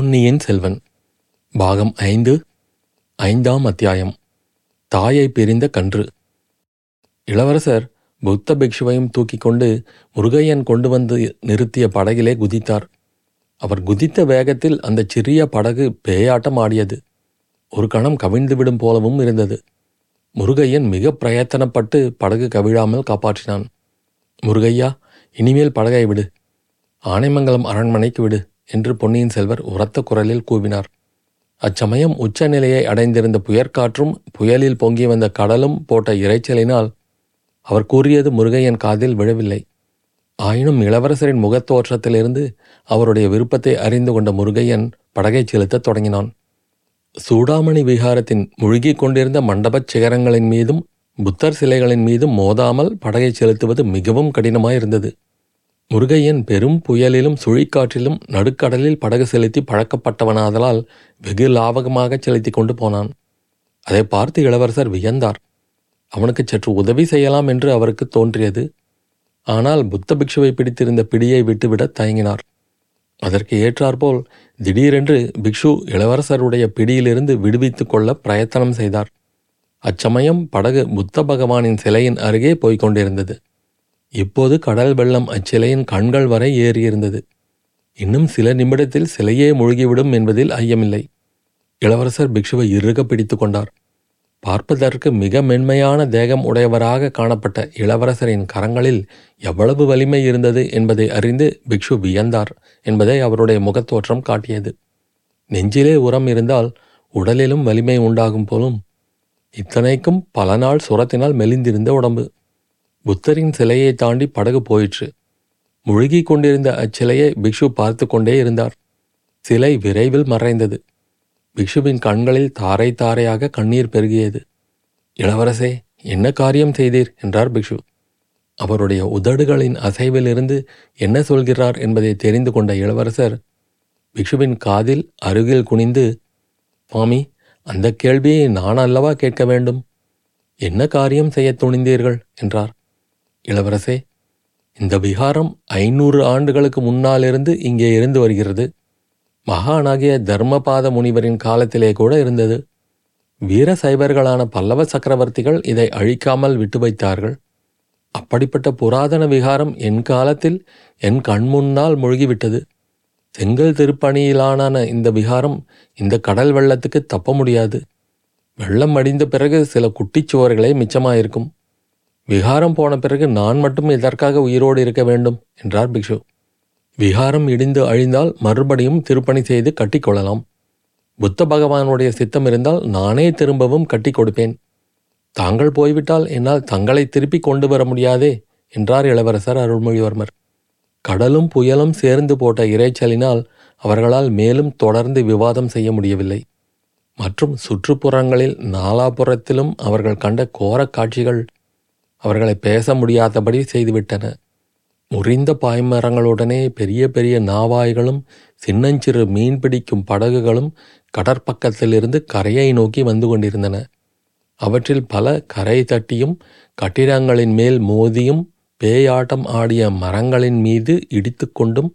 பொன்னியின் செல்வன் பாகம் ஐந்து ஐந்தாம் அத்தியாயம் தாயை பிரிந்த கன்று. இளவரசர் புத்த பிக்ஷுவையும் தூக்கிக் கொண்டு முருகையன் கொண்டு வந்து நிறுத்திய படகிலே குதித்தார். அவர் குதித்த வேகத்தில் அந்த சிறிய படகு பேயாட்டம் ஆடியது. ஒரு கணம் கவிழ்ந்துவிடும் போலவும் இருந்தது. முருகையன் மிக பிரயத்தனப்பட்டு படகு கவிழாமல் காப்பாற்றினான். முருகையா இனிமேல் படகை விடு. ஆனைமங்கலம் அரண்மனைக்கு விடு. என்று பொன்னியின் செல்வர் உரத்த குரலில் கூவினார். அச்சமயம் உச்சநிலையை அடைந்திருந்த புயற்காற்றும் புயலில் பொங்கி வந்த கடலும் போட்ட இரைச்சலினால் அவர் கூறியது முருகையன் காதில் விழவில்லை. ஆயினும் இளவரசரின் முகத்தோற்றத்திலிருந்து அவருடைய விருப்பத்தை அறிந்து கொண்ட முருகையன் படகைச் செலுத்தத் தொடங்கினான். சூடாமணி விகாரத்தின் முழுகிக் கொண்டிருந்த மண்டபச் சிகரங்களின் மீதும் புத்தர் சிலைகளின் மீதும் மோதாமல் படகைச் செலுத்துவது மிகவும் கடினமாயிருந்தது. முருகையன் பெரும் புயலிலும் சுழிக்காற்றிலும் நடுக்கடலில் படகு செலுத்தி பழக்கப்பட்டவனாதலால் வெகு லாவகமாக செலுத்தி கொண்டு போனான். அதை பார்த்து இளவரசர் வியந்தார். அவனுக்கு சற்று உதவி செய்யலாம் என்று அவருக்கு தோன்றியது. ஆனால் புத்த பிக்ஷுவை பிடித்திருந்த பிடியை விட்டுவிட தயங்கினார். அதற்கு ஏற்றாற்போல் திடீரென்று பிக்ஷு இளவரசருடைய பிடியிலிருந்து விடுவித்துக் கொள்ள பிரயத்தனம் செய்தார். அச்சமயம் படகு புத்த பகவானின் சிலையின் அருகே போய்க் கொண்டிருந்தது. இப்போது கடல் வெள்ளம் அச்சிலையின் கண்கள் வரை ஏறியிருந்தது. இன்னும் சில நிமிடத்தில் சிலையே மூழ்கிவிடும் என்பதில் ஐயமில்லை. இளவரசர் பிக்ஷுவை இறுக பிடித்து கொண்டார். பார்ப்பதற்கு மிக மென்மையான தேகம் உடையவராக காணப்பட்ட இளவரசரின் கரங்களில் எவ்வளவு வலிமை இருந்தது என்பதை அறிந்து பிக்ஷு வியந்தார் என்பதை அவருடைய முகத்தோற்றம் காட்டியது. நெஞ்சிலே உரம் இருந்தால் உடலிலும் வலிமை உண்டாகும் போலும் இத்தனைக்கும் பல நாள் சுரத்தினால் மெலிந்திருந்த உடம்பு. புத்தரின் சிலையை தாண்டி படகு போயிற்று. முழுகிக் கொண்டிருந்த அச்சிலையை பிக்ஷு பார்த்து கொண்டே இருந்தார். சிலை விரைவில் மறைந்தது. பிக்ஷுவின் கண்களில் தாரை தாரையாக கண்ணீர் பெருகியது. இளவரசே என்ன காரியம் செய்தீர்? என்றார் பிக்ஷு. அவருடைய உதடுகளின் அசைவிலிருந்து என்ன சொல்கிறார் என்பதை தெரிந்து கொண்ட இளவரசர் பிக்ஷுவின் காதில் அருகில் குனிந்து சுவாமி அந்த கேள்வியை நான் அல்லவா கேட்க வேண்டும்? என்ன காரியம் செய்ய துணிந்தீர்கள்? என்றார். இளவரசே இந்த விகாரம் ஐநூறு ஆண்டுகளுக்கு முன்னாலிருந்து இங்கே இருந்து வருகிறது. மகானாகிய தர்மபாத முனிவரின் காலத்திலே கூட இருந்தது. வீர சைவர்களான பல்லவ சக்கரவர்த்திகள் இதை அழிக்காமல் விட்டு வைத்தார்கள். அப்படிப்பட்ட புராதன விகாரம் என் காலத்தில் என் கண்முன்னால் மூழ்கிவிட்டது. செங்கல் திருப்பணியிலான இந்த விகாரம் இந்த கடல் வெள்ளத்துக்கு தப்ப முடியாது. வெள்ளம் அடிந்த பிறகு சில குட்டிச்சுவர்களே மிச்சமாயிருக்கும். விகாரம் போன பிறகு நான் மட்டும் இதற்காக உயிரோடு இருக்க வேண்டும் என்றார் பிக்ஷு. விகாரம் இடிந்து அழிந்தால் மறுபடியும் திருப்பணி செய்து கட்டிக்கொள்ளலாம் புத்த பகவானுடைய சித்தம் இருந்தால் நானே திரும்பவும் கட்டி கொடுப்பேன். தாங்கள் போய்விட்டால் என்னால் தங்களை திருப்பி கொண்டு வர முடியாதே என்றார் இளவரசர் அருள்மொழிவர்மர். கடலும் புயலும் சேர்ந்து போட்ட இறைச்சலினால் அவர்களால் மேலும் தொடர்ந்து விவாதம் செய்ய முடியவில்லை. மற்றும் சுற்றுப்புறங்களில் நாலாபுறத்திலும் அவர்கள் கண்ட கோரக் காட்சிகள் அவர்களை பேச முடியாதபடி செய்துவிட்டன. முறிந்த பாய்மரங்களுடனே பெரிய பெரிய நாவாய்களும் சின்னஞ்சிறு மீன் பிடிக்கும் படகுகளும் கடற்பக்கத்திலிருந்து கரையை நோக்கி வந்து கொண்டிருந்தன. அவற்றில் பல கரை தட்டியும் கட்டிடங்களின் மேல் மோதியும் பேயாட்டம் ஆடிய மரங்களின் மீது இடித்துக்கொண்டும்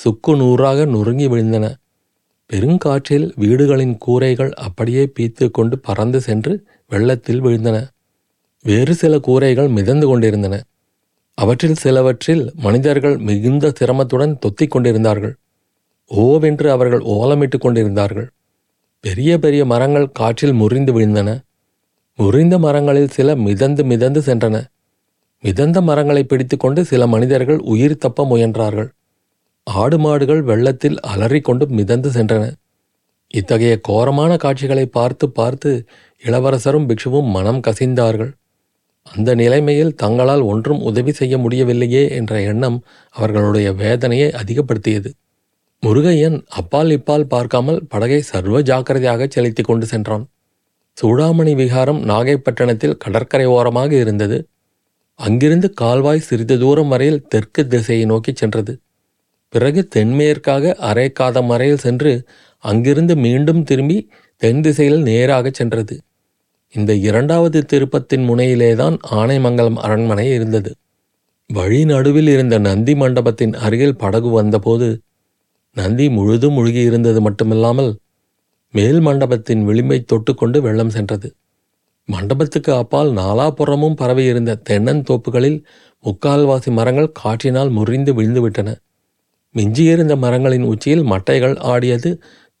சுக்கு நூறாக நொறுங்கி விழுந்தன. பெருங்காற்றில் வீடுகளின் கூரைகள் அப்படியே பீத்து கொண்டு பறந்து சென்று வெள்ளத்தில் விழுந்தன. வேறு சில கூரைகள் மிதந்து கொண்டிருந்தன. அவற்றில் சிலவற்றில் மனிதர்கள் மிகுந்த சிரமத்துடன் தொத்திக் கொண்டிருந்தார்கள். ஓவென்று அவர்கள் ஓலமிட்டு கொண்டிருந்தார்கள். பெரிய பெரிய மரங்கள் காற்றில் முறிந்து விழுந்தன. முறிந்த மரங்களில் சில மிதந்து மிதந்து சென்றன. மிதந்த மரங்களை பிடித்துக்கொண்டு சில மனிதர்கள் உயிர் தப்ப முயன்றார்கள். ஆடு மாடுகள் வெள்ளத்தில் அலறிக்கொண்டு மிதந்து சென்றன. இத்தகைய கோரமான காட்சிகளை பார்த்து பார்த்து இளவரசரும் பிக்ஷுவும் மனம் கசிந்தார்கள். அந்த நிலைமையில் தங்களால் ஒன்றும் உதவி செய்ய முடியவில்லையே என்ற எண்ணம் அவர்களுடைய வேதனையை அதிகப்படுத்தியது. முருகையன் அப்பால் இப்பால் பார்க்காமல் படகை சர்வ ஜாக்கிரதையாக செலுத்தி கொண்டு சென்றான். சூடாமணி விகாரம் நாகைப்பட்டினத்தில் கடற்கரை ஓரமாக இருந்தது. அங்கிருந்து கால்வாய் சிறிது தூரம் வரையில் தெற்கு திசையை நோக்கி சென்றது. பிறகு தென்மேற்காக அரைக்காதம் காதம் வரையில் சென்று அங்கிருந்து மீண்டும் திரும்பி தென் திசையில் நேராக சென்றது. இந்த இரண்டாவது திருப்பத்தின் முனையிலேதான் ஆனைமங்கலம் அரண்மனை இருந்தது. வழி நடுவில் இருந்த நந்தி மண்டபத்தின் அருகில் படகு வந்தபோது நந்தி முழுதும் முழுகியிருந்தது மட்டுமில்லாமல் மேல் மண்டபத்தின் விளிம்பை தொட்டுக்கொண்டு வெள்ளம் சென்றது. மண்டபத்துக்கு அப்பால் நாலாபுறமும் பரவியிருந்த தென்னந்தோப்புகளில் முக்கால்வாசி மரங்கள் காற்றினால் முறிந்து விழுந்துவிட்டன. மிஞ்சியிருந்த மரங்களின் உச்சியில் மட்டைகள் ஆடியது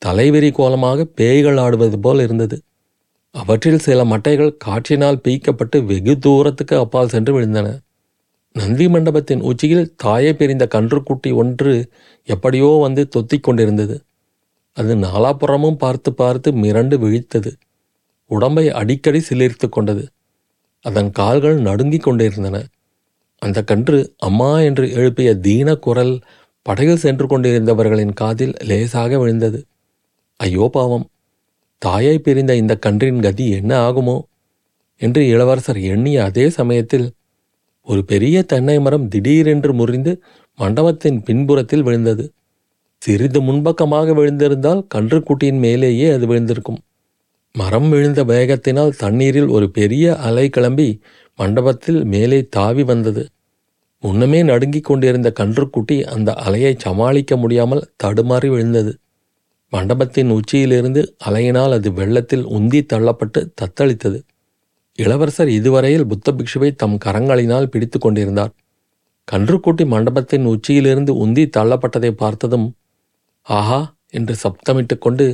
தலைவெறி கோலமாக பேய்கள் ஆடுவது போல் இருந்தது. அவற்றில் சில மட்டைகள் காற்றினால் பீய்க்கப்பட்டு வெகு தூரத்துக்கு அப்பால் சென்று விழுந்தன. நந்தி மண்டபத்தின் உச்சியில் தாயை பிரிந்த கன்றுக்குட்டி ஒன்று எப்படியோ வந்து தொத்திக் கொண்டிருந்தது. அது நாலாபுறமும் பார்த்து பார்த்து மிரண்டு விழித்தது. உடம்பை அடிக்கடி சிலிர்த்து கொண்டது. அதன் கால்கள் நடுங்கிக் கொண்டிருந்தன. அந்த கன்று அம்மா என்று எழுப்பிய தீன குரல் படகில் சென்று கொண்டிருந்தவர்களின் காதில் லேசாக விழுந்தது. ஐயோ பாவம். தாயை பிரிந்த இந்த கன்றின் கதி என்ன ஆகுமோ என்று இளவரசர் எண்ணிய அதே சமயத்தில் ஒரு பெரிய தென்னை மரம் திடீரென்று முறிந்து மண்டபத்தின் பின்புறத்தில் விழுந்தது. சிறிது முன்பக்கமாக விழுந்திருந்தால் கன்றுக்குட்டியின் மேலேயே அது விழுந்திருக்கும். மரம் விழுந்த வேகத்தினால் தண்ணீரில் ஒரு பெரிய அலை கிளம்பி மண்டபத்தில் மேலே தாவி வந்தது. முன்னமே நடுங்கிக் கொண்டிருந்த கன்றுக்குட்டி அந்த அலையை சமாளிக்க முடியாமல் தடுமாறி விழுந்தது. மண்டபத்தின் உச்சியிலிருந்து அலையினால் அது வெள்ளத்தில் உந்தி தள்ளப்பட்டு தத்தளித்தது. இளவரசர் இதுவரையில் புத்த பிக்ஷுவை தம் கரங்களினால் பிடித்து கொண்டிருந்தார். கன்றுக்குட்டி மண்டபத்தின் உச்சியிலிருந்து உந்தி தள்ளப்பட்டதை பார்த்ததும் ஆஹா! என்று சப்தமிட்டுக் கொண்டு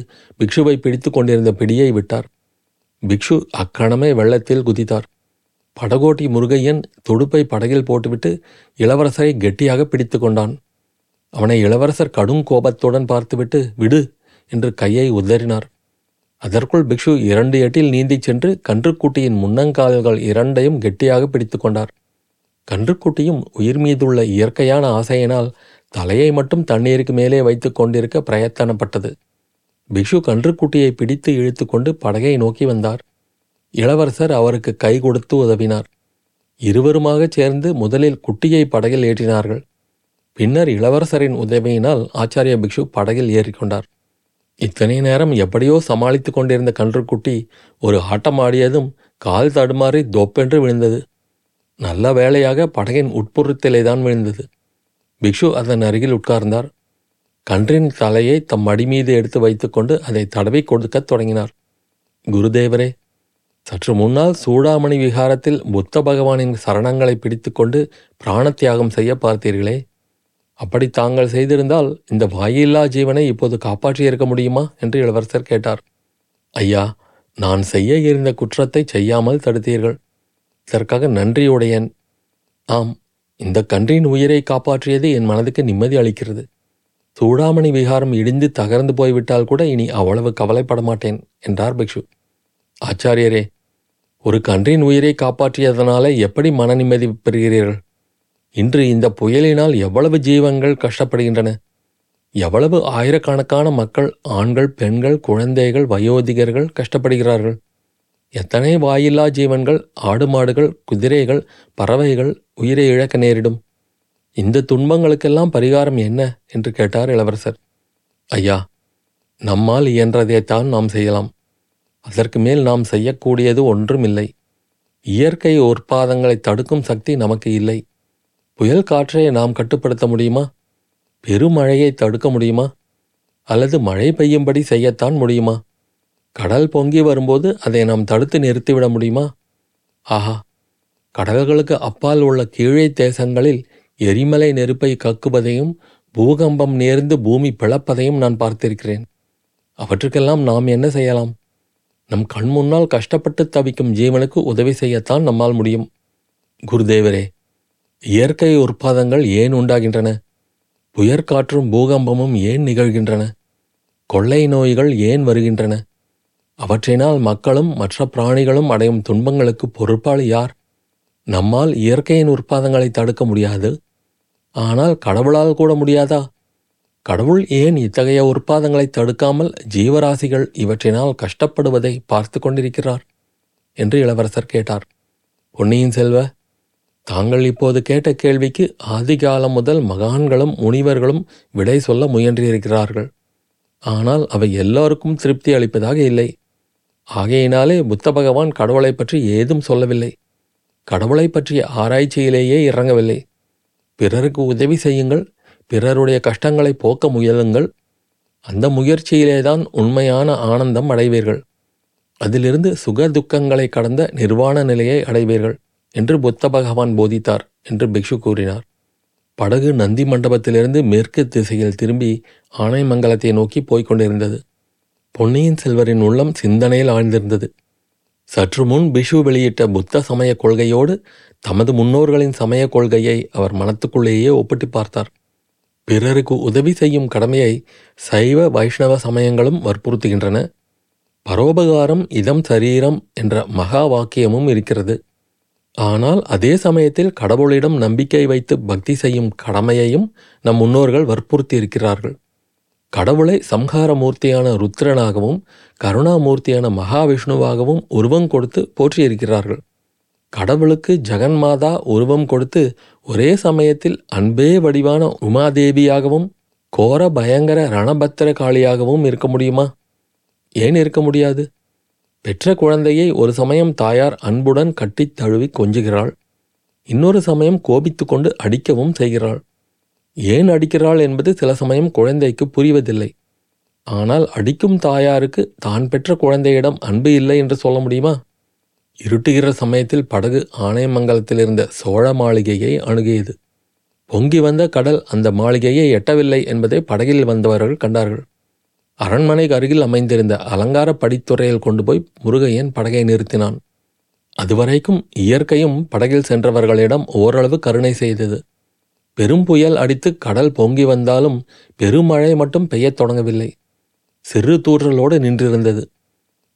பிக்ஷுவை பிடித்து கொண்டிருந்த பிடியை விட்டார். பிக்ஷு அக்கணமே வெள்ளத்தில் குதித்தார். படகோட்டி முருகையன் துடுப்பை படகில் போட்டுவிட்டு இளவரசரை கெட்டியாக பிடித்து கொண்டான். அவனை இளவரசர் கடும் கோபத்துடன் பார்த்துவிட்டு விடு என்று கையை உதறினார். அதற்குள் பிக்ஷு இரண்டு எட்டில் நீந்திச் சென்று கன்றுக்குட்டியின் முன்னங்கால்கள் இரண்டையும் கெட்டியாக பிடித்து கொண்டார். கன்றுக்குட்டியும் உயிர் மீதுள்ள இயற்கையான ஆசையினால் தலையை மட்டும் தண்ணீருக்கு மேலே வைத்துக் கொண்டிருக்க பிரயத்தனப்பட்டது. பிக்ஷு கன்றுக்குட்டியை பிடித்து இழுத்து கொண்டு படகை நோக்கி வந்தார். இளவரசர் அவருக்கு கை கொடுத்து உதவினார். இருவருமாகச் சேர்ந்து முதலில் குட்டியை படகில் ஏற்றினார்கள். பின்னர் இளவரசரின் உதவியினால் ஆச்சாரிய பிக்ஷு படகில் ஏறிக்கொண்டார். இத்தனை நேரம் எப்படியோ சமாளித்துக் கொண்டிருந்த கன்றுக்குட்டி ஒரு ஆட்டம் ஆடியதும் கால் தடுமாறி தொப்பென்று விழுந்தது. நல்ல வேளையாக படகின் உட்புறத்திலேதான் விழுந்தது. பிக்ஷு அதன் அருகில் உட்கார்ந்தார். கன்றின் தலையை தம் மடி மீது எடுத்து வைத்துக்கொண்டு அதை தடவி கொடுக்கத் தொடங்கினார். குருதேவரே சற்று முன்னால் சூடாமணி விகாரத்தில் புத்த பகவானின் சரணங்களை பிடித்துக்கொண்டு பிராணத்தியாகம் செய்ய பார்த்தீர்களே. அப்படி தாங்கள் செய்திருந்தால் இந்த வாயில்லா ஜீவனை இப்போது காப்பாற்றியிருக்க முடியுமா? என்று இளவரசர் கேட்டார். ஐயா நான் செய்ய இருந்த குற்றத்தை செய்யாமல் தடுத்தீர்கள். இதற்காக நன்றியுடையன் ஆம் இந்த கன்றின் உயிரை காப்பாற்றியது என் மனதுக்கு நிம்மதி அளிக்கிறது. சூடாமணி விகாரம் இடிந்து தகர்ந்து போய்விட்டால் கூட இனி அவ்வளவு கவலைப்பட மாட்டேன் என்றார் பிக்ஷு. ஆச்சாரியரே ஒரு கன்றின் உயிரை காப்பாற்றியதனால எப்படி மன நிம்மதி பெறுகிறீர்கள்? இன்று இந்த புயலினால் எவ்வளவு ஜீவங்கள் கஷ்டப்படுகின்றன? எவ்வளவு ஆயிரக்கணக்கான மக்கள் ஆண்கள் பெண்கள் குழந்தைகள் வயோதிகர்கள் கஷ்டப்படுகிறார்கள். எத்தனை வாயில்லா ஜீவன்கள் ஆடு மாடுகள் குதிரைகள் பறவைகள் உயிரை இழக்க நேரிடும்? இந்த துன்பங்களுக்கெல்லாம் பரிகாரம் என்ன? என்று கேட்டார் இளவரசர். ஐயா நம்மால் இயன்றதைத்தான் நாம் செய்யலாம். அதற்கு மேல் நாம் செய்யக்கூடியது ஒன்றும் இல்லை இயற்கை உற்பாதங்களை தடுக்கும் சக்தி நமக்கு இல்லை. புயல் காற்றை நாம் கட்டுப்படுத்த முடியுமா? பெருமழையை தடுக்க முடியுமா? அல்லது மழை பெய்யும்படி செய்யத்தான் முடியுமா? கடல் பொங்கி வரும்போது அதை நாம் தடுத்து நிறுத்திவிட முடியுமா? ஆஹா கடல்களுக்கு அப்பால் உள்ள கீழே தேசங்களில் எரிமலை நெருப்பை கக்குவதையும் பூகம்பம் நேர்ந்து பூமி பிளப்பதையும் நான் பார்த்திருக்கிறேன். அவற்றுக்கெல்லாம் நாம் என்ன செய்யலாம்? நம் கண் முன்னால் கஷ்டப்பட்டு தவிக்கும் ஜீவனுக்கு உதவி செய்யத்தான் நம்மால் முடியும். குருதேவரே இயற்கை உற்பாதங்கள் ஏன் உண்டாகின்றன? புயற்காற்றும் பூகம்பமும் ஏன் நிகழ்கின்றன? கொள்ளை நோய்கள் ஏன் வருகின்றன? அவற்றினால் மக்களும் மற்ற பிராணிகளும் அடையும் துன்பங்களுக்கு பொறுப்பாளி யார்? நம்மால் இயற்கையின் உற்பாதங்களை தடுக்க முடியாது. ஆனால் கடவுளால் கூட முடியாதா? கடவுள் ஏன் இத்தகைய உற்பாதங்களை தடுக்காமல் ஜீவராசிகள் இவற்றினால் கஷ்டப்படுவதை பார்த்து கொண்டிருக்கிறார்? என்று இளவரசர் கேட்டார். பொன்னியின் செல்வ தாங்கள் இப்போது கேட்ட கேள்விக்கு ஆதிகாலம் முதல் மகான்களும் முனிவர்களும் விடை சொல்ல முயன்றிருக்கிறார்கள் ஆனால் அவை எல்லோருக்கும் திருப்தி அளிப்பதாக இல்லை. ஆகையினாலே புத்த பகவான் கடவுளை பற்றி ஏதும் சொல்லவில்லை. கடவுளை பற்றிய ஆராய்ச்சியிலேயே இறங்கவில்லை. பிறருக்கு உதவி செய்யுங்கள் பிறருடைய கஷ்டங்களை போக்க முயலுங்கள். அந்த முயற்சியிலேதான் உண்மையான ஆனந்தம் அடைவீர்கள். அதிலிருந்து சுக துக்கங்களை கடந்த நிர்வாண நிலையை அடைவீர்கள். என்று புத்த பகவான் போதித்தார் என்று பிக்ஷு கூறினார். படகு நந்தி மண்டபத்திலிருந்து மேற்கு திசையில் திரும்பி ஆனைமங்கலத்தை நோக்கி போய்க் கொண்டிருந்தது. பொன்னியின் செல்வரின் உள்ளம் சிந்தனையில் ஆழ்ந்திருந்தது. சற்று முன் பிஷு வெளியிட்ட புத்த சமய கொள்கையோடு தமது முன்னோர்களின் சமய கொள்கையை அவர் மனத்துக்குள்ளேயே ஒப்பிட்டு பார்த்தார். பிறருக்கு உதவி செய்யும் கடமையை சைவ வைஷ்ணவ சமயங்களும் வற்புறுத்துகின்றன. பரோபகாரம் இதம் சரீரம் என்ற மகா வாக்கியமும் இருக்கிறது. ஆனால் அதே சமயத்தில் கடவுளிடம் நம்பிக்கை வைத்து பக்தி செய்யும் கடமையையும் நம் முன்னோர்கள் வற்புறுத்தி இருக்கிறார்கள் கடவுளை சம்ஹாரமூர்த்தியான ருத்ரனாகவும் கருணாமூர்த்தியான மகாவிஷ்ணுவாகவும் உருவம் கொடுத்து போற்றியிருக்கிறார்கள். கடவுளுக்கு ஜெகன்மாதா உருவம் கொடுத்து ஒரே சமயத்தில் அன்பே வடிவான உமாதேவியாகவும் கோர பயங்கர ரணபத்திர காளியாகவும் இருக்க முடியுமா? ஏன் இருக்க முடியாது? பெற்ற குழந்தையை ஒரு சமயம் தாயார் அன்புடன் கட்டித் தழுவி கொஞ்சுகிறாள். இன்னொரு சமயம் கோபித்து கொண்டு அடிக்கவும் செய்கிறாள். ஏன் அடிக்கிறாள் என்பது சில சமயம் குழந்தைக்கு புரிவதில்லை. ஆனால் அடிக்கும் தாயாருக்கு தான் பெற்ற குழந்தையிடம் அன்பு இல்லை என்று சொல்ல முடியுமா? இருட்டுகிற சமயத்தில் படகு ஆணையமங்கலத்தில் இருந்த சோழ மாளிகையை அணுகியது. பொங்கி வந்த கடல் அந்த மாளிகையை எட்டவில்லை என்பதை படகில் வந்தவர்கள் கண்டார்கள். அரண்மனைக்கு அருகில் அமைந்திருந்த அலங்கார படித்துறையில் கொண்டு போய் முருகையன் படகை நிறுத்தினான். அதுவரைக்கும் இயற்கையும் படகில் சென்றவர்களிடம் ஓரளவு கருணை செய்தது. பெரும் புயல் அடித்து கடல் பொங்கி வந்தாலும் பெருமழை மட்டும் பெய்யத் தொடங்கவில்லை. சிறு தூற்றலோடு நின்றிருந்தது.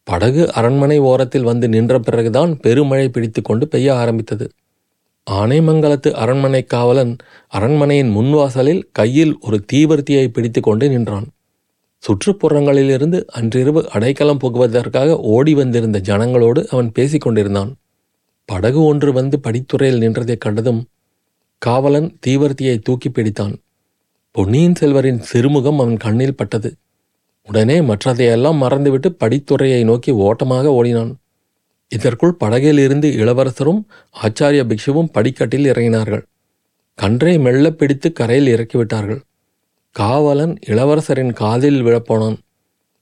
படகு அரண்மனை ஓரத்தில் வந்து நின்ற பிறகுதான் பெருமழை பிடித்து கொண்டு பெய்ய ஆரம்பித்தது. ஆனைமங்கலத்து அரண்மனை காவலன் அரண்மனையின் முன்வாசலில் கையில் ஒரு தீவர்த்தியை பிடித்து கொண்டு நின்றான். சுற்றுப்புறங்களிலிருந்து அன்றிரவு அடைக்கலம் புகுவதற்காக ஓடி வந்திருந்த ஜனங்களோடு அவன் பேசிக் கொண்டிருந்தான் படகு ஒன்று வந்து படித்துறையில் நின்றதைக் கண்டதும் காவலன் தீவர்த்தியை தூக்கி பிடித்தான். பொன்னியின் செல்வரின் சிறுமுகம் அவன் கண்ணில் பட்டது. உடனே மற்றதையெல்லாம் மறந்துவிட்டு படித்துறையை நோக்கி ஓட்டமாக ஓடினான். இதற்குள் படகில் இருந்து இளவரசரும் ஆச்சாரிய பிக்ஷுவும் படிக்கட்டில் இறங்கினார்கள். கன்றை மெல்ல பிடித்து கரையில் இறக்கிவிட்டார்கள். காவலன் இளவரசரின் காதில் விழப்போனான்.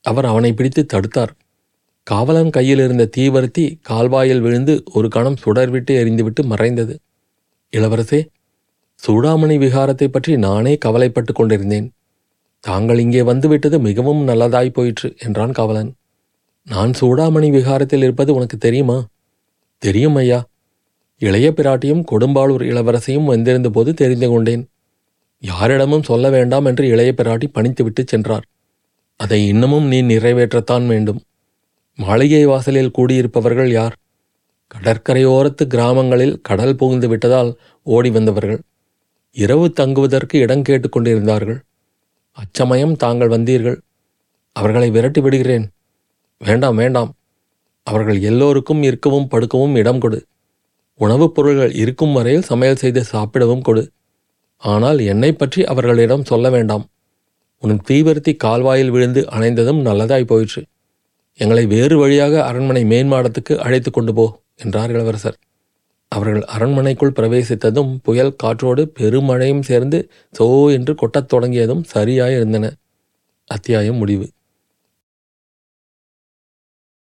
அவர் அவனை பிடித்து தடுத்தார். காவலன் கையில் இருந்த தீவர்த்தி கால்வாயில் விழுந்து ஒரு கணம் சுடர்விட்டு எரிந்துவிட்டு மறைந்தது. இளவரசே சூடாமணி விகாரத்தை பற்றி நானே கவலைப்பட்டு கொண்டிருந்தேன். தாங்கள் இங்கே வந்துவிட்டது மிகவும் நல்லதாய் போயிற்று என்றான் காவலன். நான் சூடாமணி விகாரத்தில் இருப்பது உனக்கு தெரியுமா? தெரியும் ஐயா. இளைய பிராட்டியும் கொடும்பாளூர் இளவரசையும் வந்திருந்த போது தெரிந்து கொண்டேன். யாரிடமும் சொல்ல வேண்டாம் என்று இளைய பிராட்டி பணித்துவிட்டு சென்றார். அதை இன்னமும் நீ நிறைவேற்றத்தான் வேண்டும். மாளிகை வாசலில் கூடியிருப்பவர்கள் யார்? கடற்கரையோரத்து கிராமங்களில் கடல் புகுந்து விட்டதால் ஓடி வந்தவர்கள். இரவு தங்குவதற்கு இடம் கேட்டுக்கொண்டிருந்தார்கள் அச்சமயம் தாங்கள் வந்தீர்கள். அவர்களை விரட்டி விடுகிறேன். வேண்டாம் வேண்டாம். அவர்கள் எல்லோருக்கும் இருக்கவும் படுக்கவும் இடம் கொடு. உணவுப் பொருள்கள் இருக்கும் வரையில் சமையல் செய்து சாப்பிடவும் கொடு. ஆனால் என்னை பற்றி அவர்களிடம் சொல்ல வேண்டாம். உன் தீவிரத்தி கால்வாயில் விழுந்து அணைந்ததும் நல்லதாய் போயிற்று. எங்களை வேறு வழியாக அரண்மனை மேன்மாடத்துக்கு அழைத்து கொண்டு போ என்றார் இளவரசர் அவர்கள் அரண்மனைக்குள் பிரவேசித்ததும் புயல் காற்றோடு பெருமழையும் சேர்ந்து சோ என்று கொட்டத் தொடங்கியதும் சரியாயிருந்தன. அத்தியாயம் முடிவு.